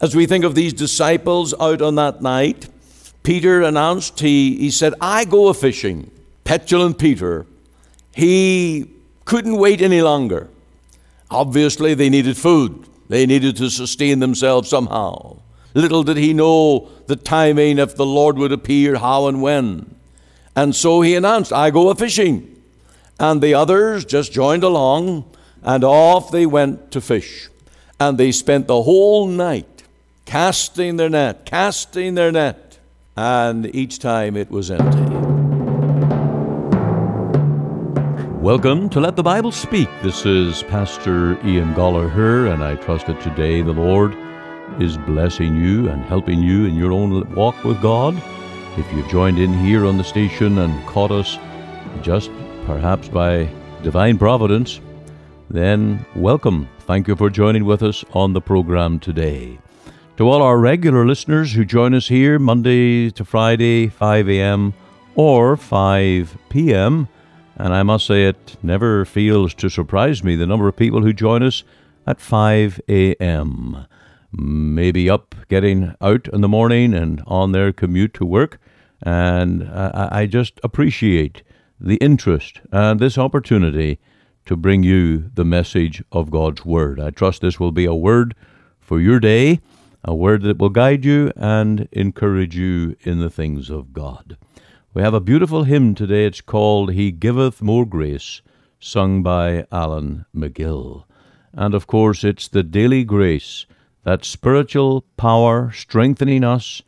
As we think of these disciples out on that night, Peter announced, he, he said, I go a fishing. Petulant Peter, he couldn't wait any longer. Obviously, they needed food, they needed to sustain themselves somehow. Little did he know the timing if the Lord would appear, how and when. And so he announced, I go a fishing. And the others just joined along, and off they went to fish. And they spent the whole night casting their net, casting their net, and each time it was empty. Welcome to Let the Bible Speak. This is Pastor Ian Goligher, and I trust that today the Lord is blessing you and helping you in your own walk with God. If you've joined in here on the station and caught us just perhaps by divine providence, then welcome. Thank you for joining with us on the program today. To all our regular listeners who join us here Monday to Friday, 5 a.m. or 5 p.m., and I must say it never fails to surprise me the number of people who join us at 5 a.m. Maybe up, getting out in the morning and on their commute to work. And I, I just appreciate the interest and this opportunity to bring you the message of God's Word. I trust this will be a word for your day, a word that will guide you and encourage you in the things of God. We have a beautiful hymn today. It's called He Giveth More Grace, sung by Alan McGill. And of course, it's the daily grace, that spiritual power strengthening us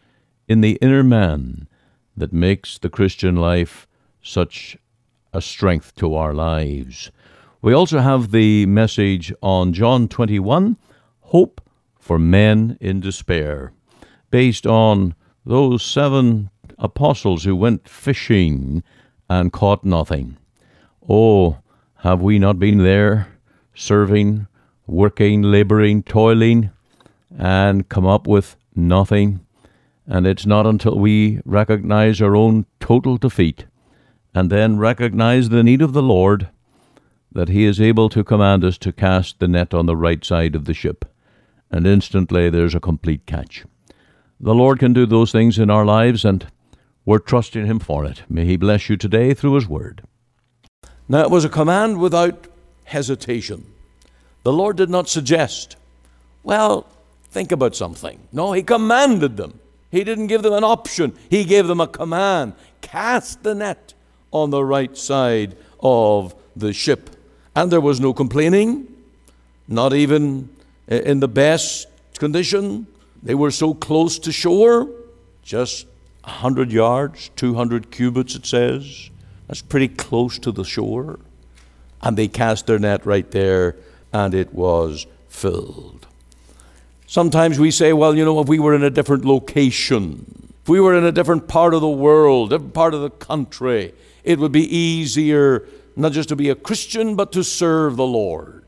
in the inner man, that makes the Christian life such a strength to our lives. We also have the message on John 21 Hope for Men in Despair, based on those seven apostles who went fishing and caught nothing. Oh, have we not been there, serving, working, laboring, toiling, and come up with nothing? And it's not until we recognize our own total defeat and then recognize the need of the Lord that He is able to command us to cast the net on the right side of the ship, and instantly there's a complete catch. The Lord can do those things in our lives, and we're trusting Him for it. May He bless you today through His Word. Now, it was a command without hesitation. The Lord did not suggest, well, think about something. No, He commanded them. He didn't give them an option, He gave them a command cast the net on the right side of the ship. And there was no complaining, not even in the best condition. They were so close to shore, just 100 yards, 200 cubits, it says. That's pretty close to the shore. And they cast their net right there, and it was filled. Sometimes we say, well, you know, if we were in a different location, if we were in a different part of the world, different part of the country, it would be easier not just to be a Christian, but to serve the Lord.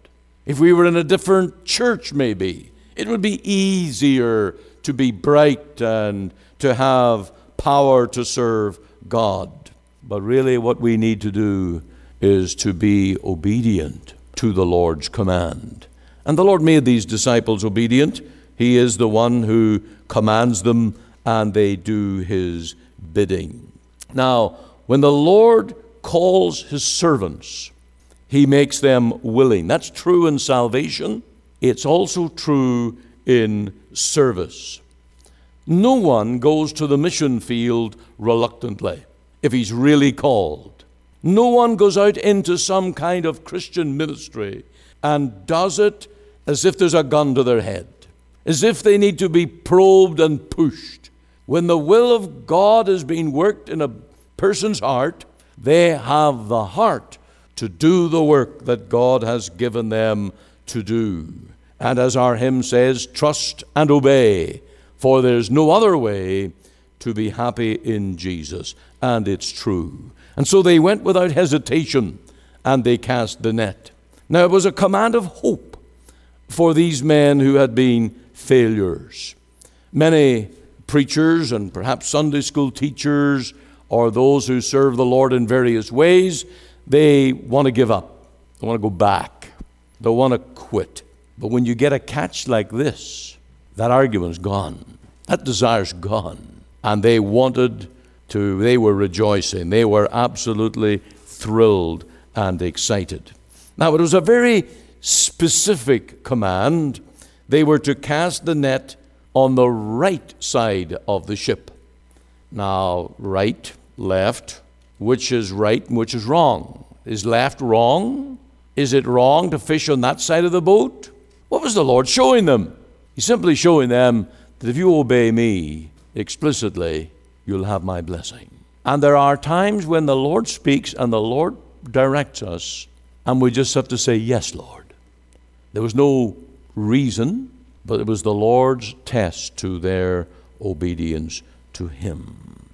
If we were in a different church, maybe, it would be easier to be bright and to have power to serve God. But really, what we need to do is to be obedient to the Lord's command. And the Lord made these disciples obedient. He is the one who commands them, and they do his bidding. Now, when the Lord calls his servants, he makes them willing. That's true in salvation, it's also true in service. No one goes to the mission field reluctantly if he's really called. No one goes out into some kind of Christian ministry and does it as if there's a gun to their head, as if they need to be probed and pushed. When the will of God is being worked in a person's heart, they have the heart to do the work that God has given them to do. And as our hymn says, trust and obey, for there's no other way to be happy in Jesus. And it's true. And so they went without hesitation and they cast the net. Now it was a command of hope for these men who had been failures. Many preachers and perhaps Sunday school teachers or those who serve the Lord in various ways, they want to give up. They want to go back. They want to quit. But when you get a catch like this, that argument's gone. That desire's gone. And they wanted to, they were rejoicing. They were absolutely thrilled and excited. Now, it was a very specific command. They were to cast the net on the right side of the ship. Now, right, left, which is right and which is wrong? Is left wrong? Is it wrong to fish on that side of the boat? What was the Lord showing them? He's simply showing them that if you obey me explicitly, you'll have my blessing. And there are times when the Lord speaks and the Lord directs us, and we just have to say, Yes, Lord. There was no reason, but it was the Lord's test to their obedience to Him.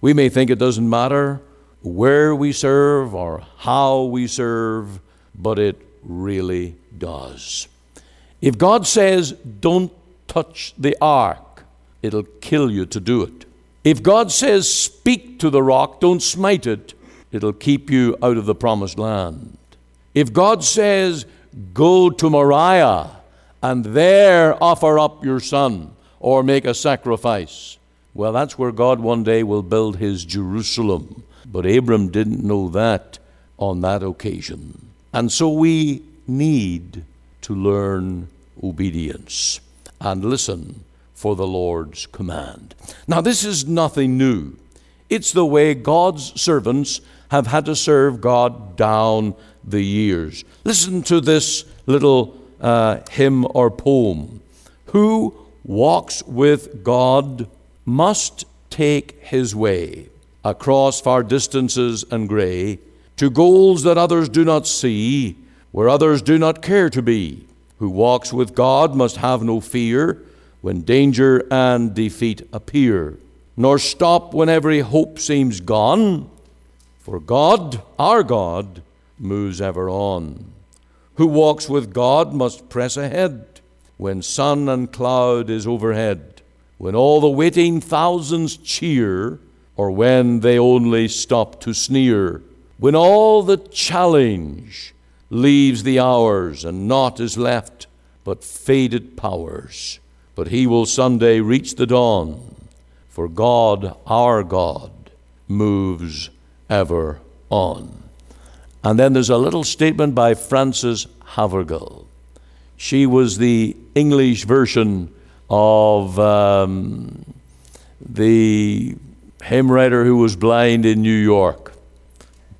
We may think it doesn't matter where we serve or how we serve, but it really does. If God says, don't touch the ark, it'll kill you to do it. If God says, speak to the rock, don't smite it, it'll keep you out of the promised land. If God says, go to Moriah and there offer up your son or make a sacrifice, well, that's where God one day will build his Jerusalem. But Abram didn't know that on that occasion. And so we need to learn obedience and listen for the Lord's command. Now, this is nothing new. It's the way God's servants have had to serve God down the years. Listen to this little uh, hymn or poem. Who walks with God must take his way across far distances and grey to goals that others do not see, where others do not care to be. Who walks with God must have no fear when danger and defeat appear, nor stop when every hope seems gone, for God, our God, moves ever on. Who walks with God must press ahead when sun and cloud is overhead when all the waiting thousands cheer, or when they only stop to sneer, when all the challenge leaves the hours and naught is left but faded powers. But he will someday reach the dawn, for God, our God, moves ever on. And then there's a little statement by Frances Havergal. She was the English version of um, the hymn writer who was blind in New York.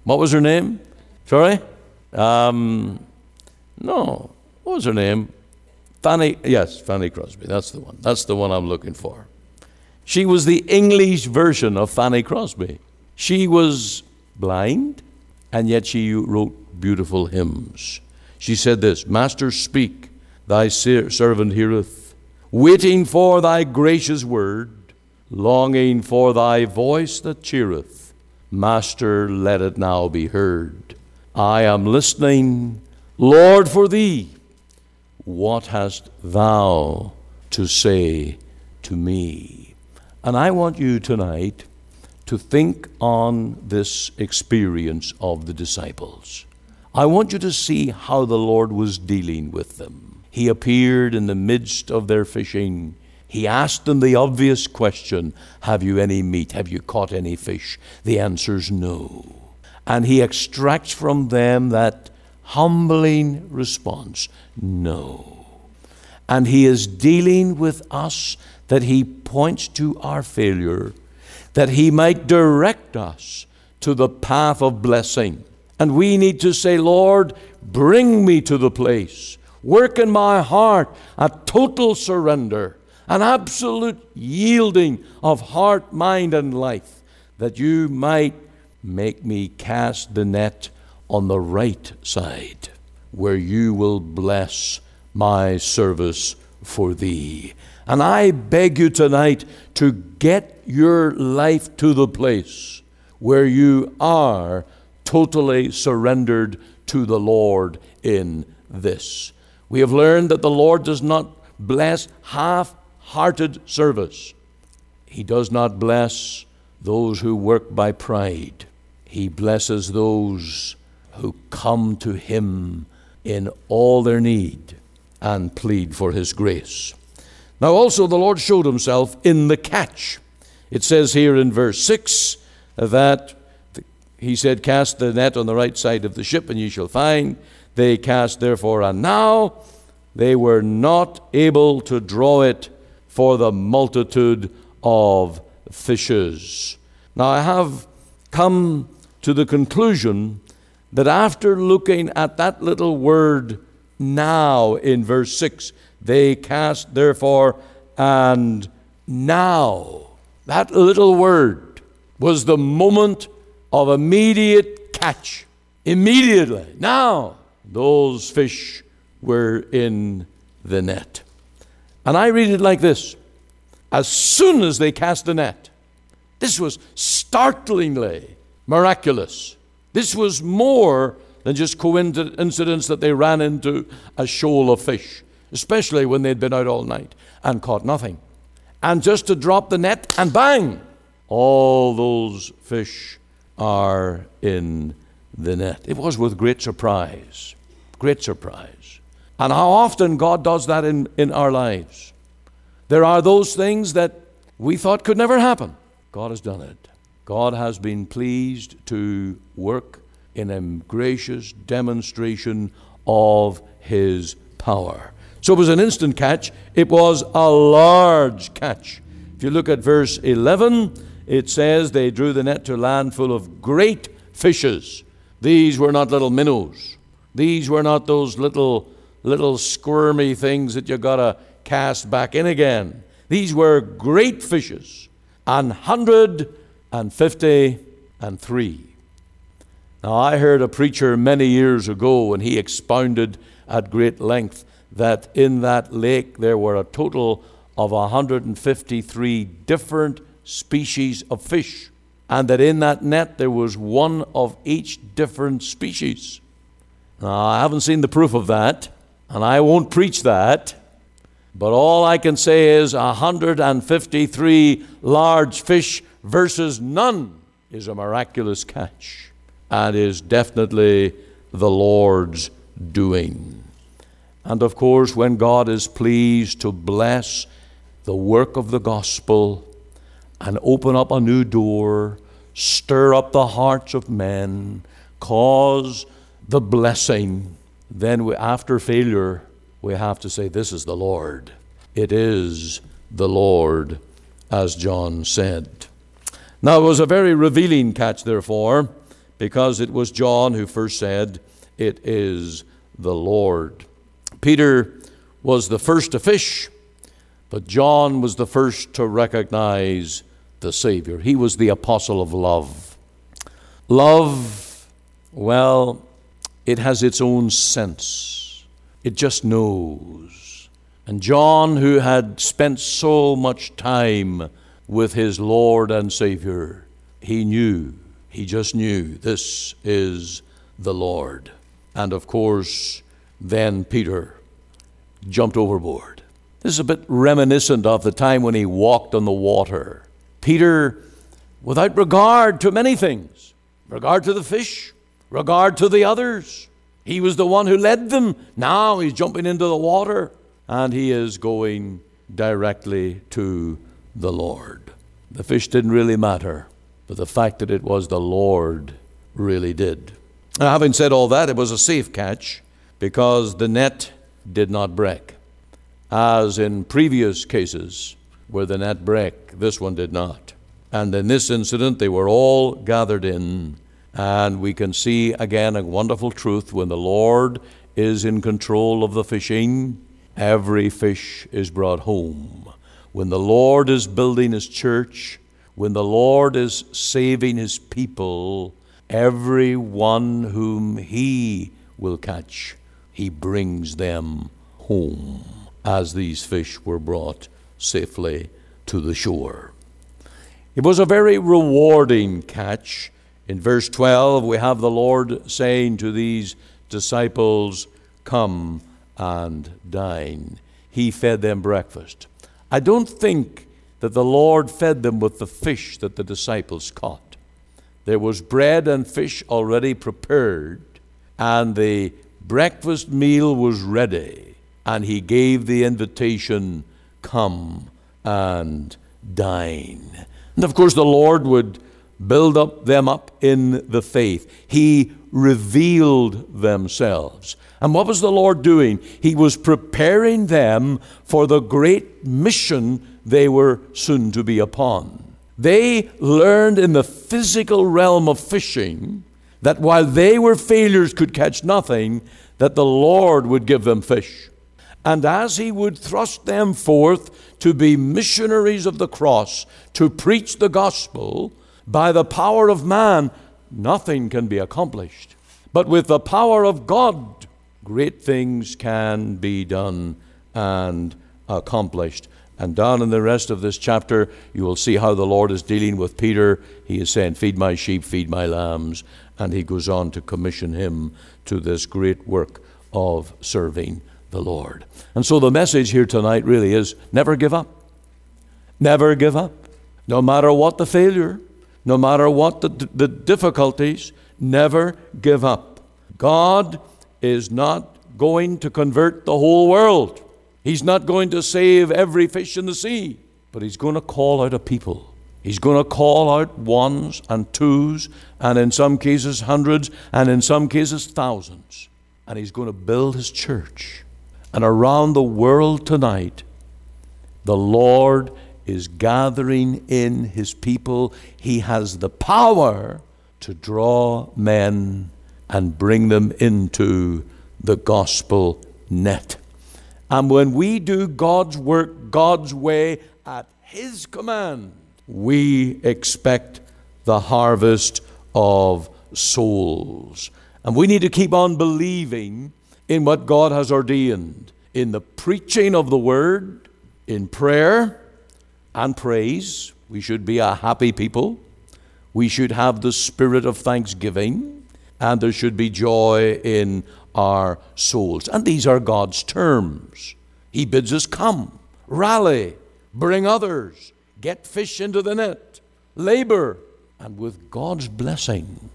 What was her name? Sorry? Um, no. What was her name? Fanny, yes, Fanny Crosby. That's the one. That's the one I'm looking for. She was the English version of Fanny Crosby. She was blind, and yet she wrote beautiful hymns. She said this Master, speak, thy servant heareth waiting for thy gracious word, longing for thy voice that cheereth. Master, let it now be heard. I am listening, Lord, for thee. What hast thou to say to me? And I want you tonight to think on this experience of the disciples. I want you to see how the Lord was dealing with them he appeared in the midst of their fishing. He asked them the obvious question Have you any meat? Have you caught any fish? The answer is no. And he extracts from them that humbling response No. And he is dealing with us that he points to our failure, that he might direct us to the path of blessing. And we need to say, Lord, bring me to the place Work in my heart a total surrender, an absolute yielding of heart, mind, and life, that you might make me cast the net on the right side, where you will bless my service for thee. And I beg you tonight to get your life to the place where you are totally surrendered to the Lord in this. We have learned that the Lord does not bless half hearted service. He does not bless those who work by pride. He blesses those who come to Him in all their need and plead for His grace. Now, also, the Lord showed himself in the catch. It says here in verse 6 that he said, Cast the net on the right side of the ship, and ye shall find. They cast therefore, and now they were not able to draw it for the multitude of fishes. Now, I have come to the conclusion that after looking at that little word now in verse 6, they cast therefore and now, that little word was the moment of immediate catch. Immediately, now, those fish were in the net. And I read it like this As soon as they cast the net, this was startlingly miraculous. This was more than just coincidence that they ran into a shoal of fish, especially when they'd been out all night and caught nothing. And just to drop the net and bang, all those fish are in the net. It was with great surprise. Great surprise. And how often God does that in, in our lives. There are those things that we thought could never happen. God has done it. God has been pleased to work in a gracious demonstration of His power. So it was an instant catch, it was a large catch. If you look at verse 11, it says they drew the net to land full of great fishes. These were not little minnows. These were not those little little squirmy things that you got to cast back in again. These were great fishes, an hundred and fifty and three. Now, I heard a preacher many years ago, and he expounded at great length that in that lake there were a total of 153 different species of fish, and that in that net there was one of each different species. Now, I haven't seen the proof of that, and I won't preach that. But all I can say is 153 large fish versus none is a miraculous catch and is definitely the Lord's doing. And of course, when God is pleased to bless the work of the gospel and open up a new door, stir up the hearts of men, cause the blessing, then we, after failure, we have to say, This is the Lord. It is the Lord, as John said. Now, it was a very revealing catch, therefore, because it was John who first said, It is the Lord. Peter was the first to fish, but John was the first to recognize the Savior. He was the apostle of love. Love, well, it has its own sense, it just knows. And John, who had spent so much time with his Lord and Savior, he knew, he just knew, this is the Lord. And of course, then Peter jumped overboard. This is a bit reminiscent of the time when he walked on the water. Peter, without regard to many things, regard to the fish, regard to the others. He was the one who led them. Now he's jumping into the water and he is going directly to the Lord. The fish didn't really matter, but the fact that it was the Lord really did. Now, having said all that, it was a safe catch because the net did not break. As in previous cases where the net broke, this one did not. And in this incident, they were all gathered in and we can see again a wonderful truth when the Lord is in control of the fishing, every fish is brought home. When the Lord is building his church, when the Lord is saving his people, every one whom he will catch, he brings them home, as these fish were brought safely to the shore. It was a very rewarding catch in verse 12, we have the Lord saying to these disciples, Come and dine. He fed them breakfast. I don't think that the Lord fed them with the fish that the disciples caught. There was bread and fish already prepared, and the breakfast meal was ready, and He gave the invitation, come and dine. And of course, the Lord would build up them up in the faith. He revealed themselves. And what was the Lord doing? He was preparing them for the great mission they were soon to be upon. They learned in the physical realm of fishing that while they were failures, could catch nothing, that the Lord would give them fish. And as He would thrust them forth to be missionaries of the cross, to preach the gospel, by the power of man, nothing can be accomplished. But with the power of God, great things can be done and accomplished. And down in the rest of this chapter, you will see how the Lord is dealing with Peter. He is saying, Feed my sheep, feed my lambs. And he goes on to commission him to this great work of serving the Lord. And so the message here tonight really is never give up. Never give up. No matter what the failure, no matter what the, the difficulties, never give up. God is not going to convert the whole world. He's not going to save every fish in the sea, but He's going to call out a people. He's going to call out ones and twos, and in some cases hundreds, and in some cases thousands. And He's going to build His church. And around the world tonight, the Lord is gathering in His people. He has the power to draw men and bring them into the gospel net. And when we do God's work God's way at His command, we expect the harvest of souls. And we need to keep on believing in what God has ordained in the preaching of the word, in prayer and praise. We should be a happy people. We should have the spirit of thanksgiving, and there should be joy in our souls. And these are God's terms. He bids us come, rally, bring others, get fish into the net, labor, and with God's blessing,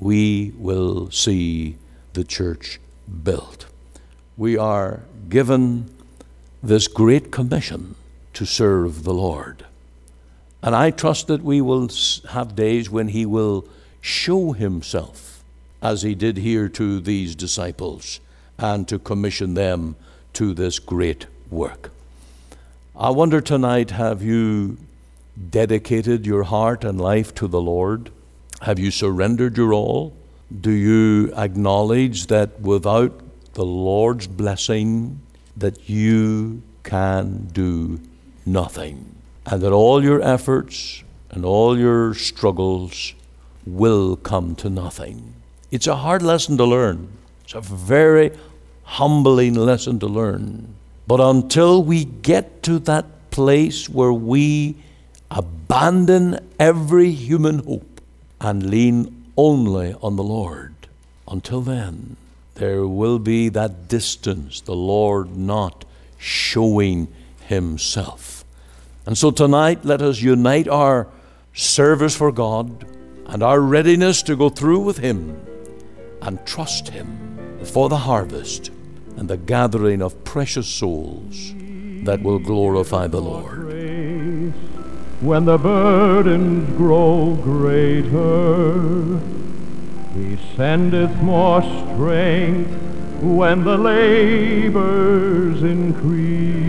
we will see the church built. We are given this great commission to serve the Lord. And I trust that we will have days when He will show Himself as he did here to these disciples and to commission them to this great work. I wonder tonight have you dedicated your heart and life to the Lord? Have you surrendered your all? Do you acknowledge that without the Lord's blessing that you can do nothing and that all your efforts and all your struggles will come to nothing? It's a hard lesson to learn. It's a very humbling lesson to learn. But until we get to that place where we abandon every human hope and lean only on the Lord, until then, there will be that distance, the Lord not showing Himself. And so tonight, let us unite our service for God and our readiness to go through with Him and trust Him for the harvest and the gathering of precious souls that will glorify the Lord. When the burdens grow greater, He sendeth more strength when the labors increase.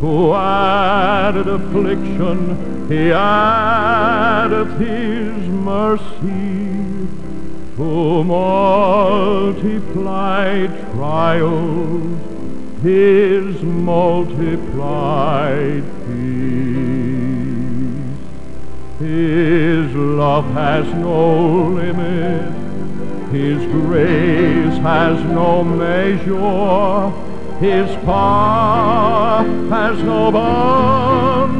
Who added affliction, He addeth His mercy who multiplied trials, his multiplied peace. His love has no limit, his grace has no measure, his power has no boundary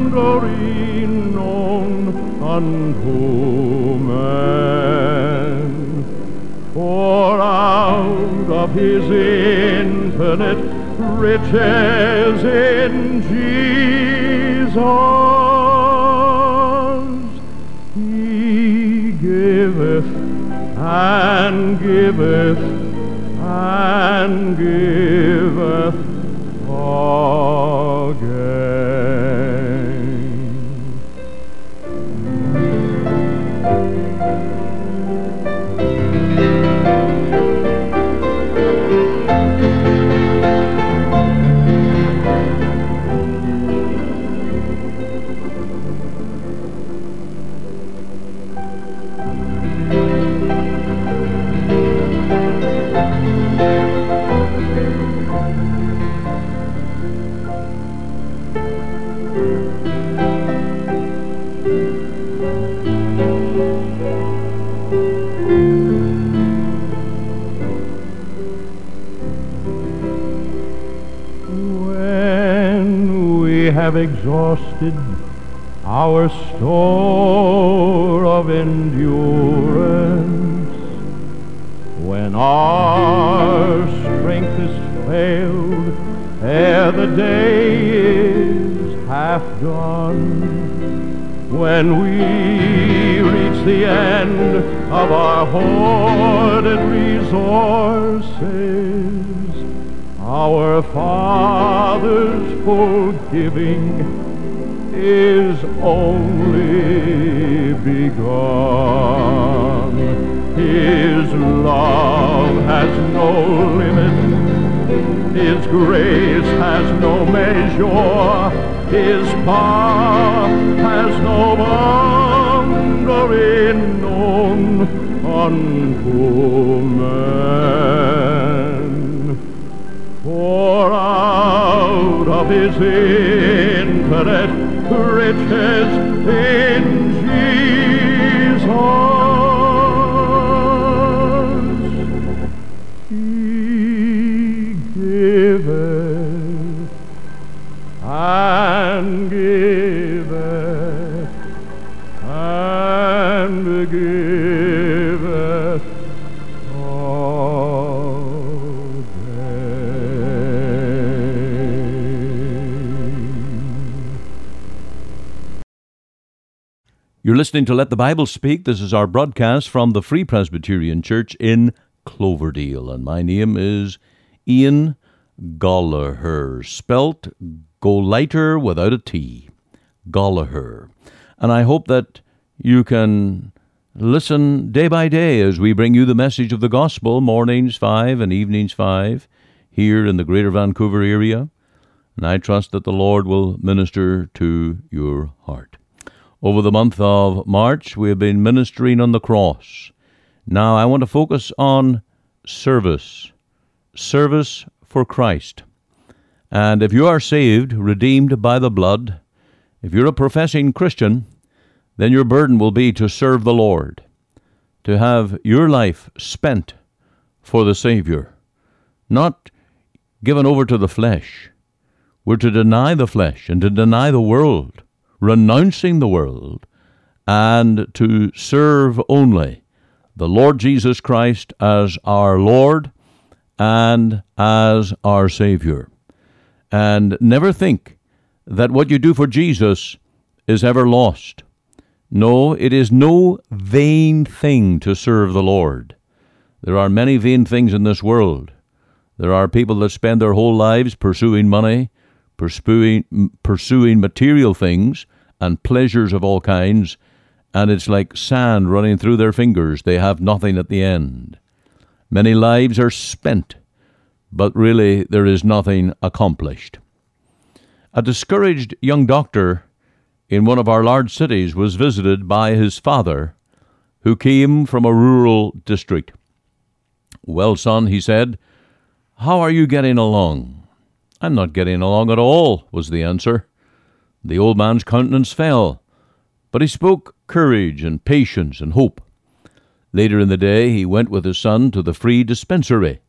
known unto man. For out of his infinite riches in Jesus, he giveth and giveth and giveth again. Father's forgiving is only begun. His love has no limit. His grace has no measure. His power has no boundary known unto man. For out of his infinite riches in You're listening to Let the Bible Speak. This is our broadcast from the Free Presbyterian Church in Cloverdale, and my name is Ian Goligher, spelt go lighter without a T. Goligher. And I hope that you can listen day by day as we bring you the message of the gospel, mornings 5 and evenings 5, here in the greater Vancouver area. And I trust that the Lord will minister to your heart. Over the month of March, we have been ministering on the cross. Now, I want to focus on service, service for Christ. And if you are saved, redeemed by the blood, if you're a professing Christian, then your burden will be to serve the Lord, to have your life spent for the Savior, not given over to the flesh. We're to deny the flesh and to deny the world, renouncing the world, and to serve only the Lord Jesus Christ as our Lord and as our Savior. And never think that what you do for Jesus is ever lost. No, it is no vain thing to serve the Lord. There are many vain things in this world. There are people that spend their whole lives pursuing money, pursuing, pursuing material things and pleasures of all kinds, and it's like sand running through their fingers. They have nothing at the end. Many lives are spent, but really there is nothing accomplished. A discouraged young doctor in one of our large cities was visited by his father, who came from a rural district. Well, son, he said, how are you getting along? I'm not getting along at all, was the answer. The old man's countenance fell, but he spoke courage and patience and hope. Later in the day, he went with his son to the free dispensary.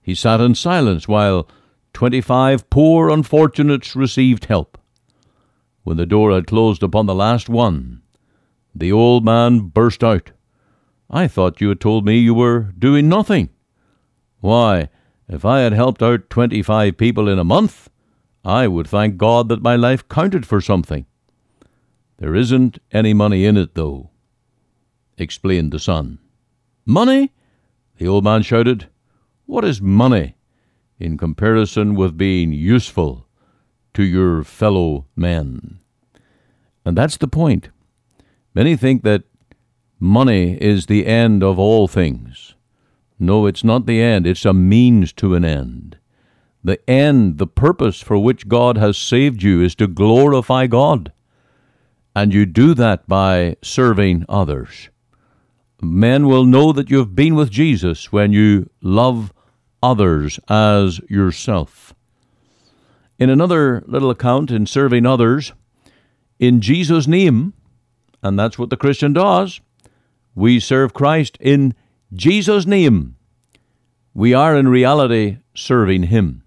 He sat in silence while twenty five poor unfortunates received help. When the door had closed upon the last one, the old man burst out. I thought you had told me you were doing nothing. Why, if I had helped out twenty five people in a month, I would thank God that my life counted for something. There isn't any money in it, though, explained the son. Money? The old man shouted. What is money in comparison with being useful to your fellow men. And that's the point. Many think that money is the end of all things. No, it's not the end, it's a means to an end. The end, the purpose for which God has saved you is to glorify God. And you do that by serving others. Men will know that you have been with Jesus when you love others as yourself. In another little account in serving others, in Jesus' name, and that's what the Christian does, we serve Christ in Jesus' name. We are in reality serving Him.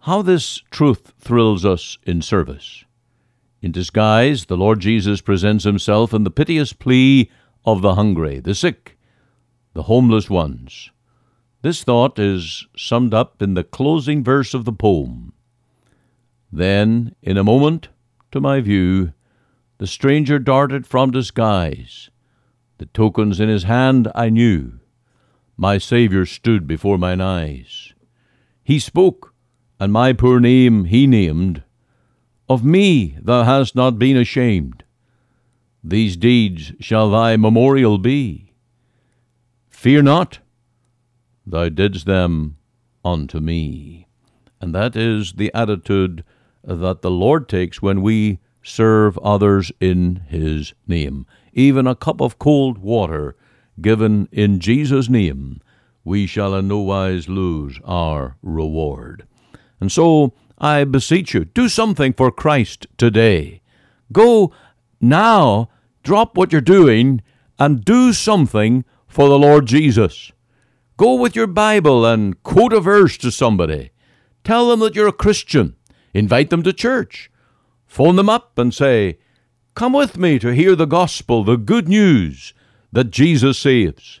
How this truth thrills us in service. In disguise, the Lord Jesus presents Himself in the piteous plea of the hungry, the sick, the homeless ones. This thought is summed up in the closing verse of the poem. Then, in a moment, to my view, the stranger darted from disguise. The tokens in his hand I knew. My Saviour stood before mine eyes. He spoke, and my poor name he named. Of me thou hast not been ashamed. These deeds shall thy memorial be. Fear not, thou didst them unto me. And that is the attitude that the Lord takes when we serve others in His name. Even a cup of cold water given in Jesus' name, we shall in no wise lose our reward. And so I beseech you, do something for Christ today. Go now, drop what you're doing, and do something for the Lord Jesus. Go with your Bible and quote a verse to somebody. Tell them that you're a Christian. Invite them to church. Phone them up and say, Come with me to hear the gospel, the good news that Jesus saves.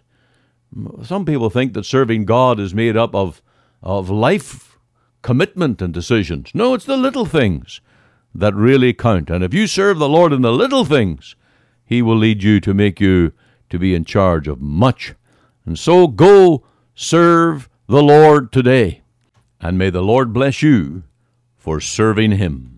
Some people think that serving God is made up of, of life commitment and decisions. No, it's the little things that really count. And if you serve the Lord in the little things, He will lead you to make you to be in charge of much. And so go serve the Lord today. And may the Lord bless you for serving Him.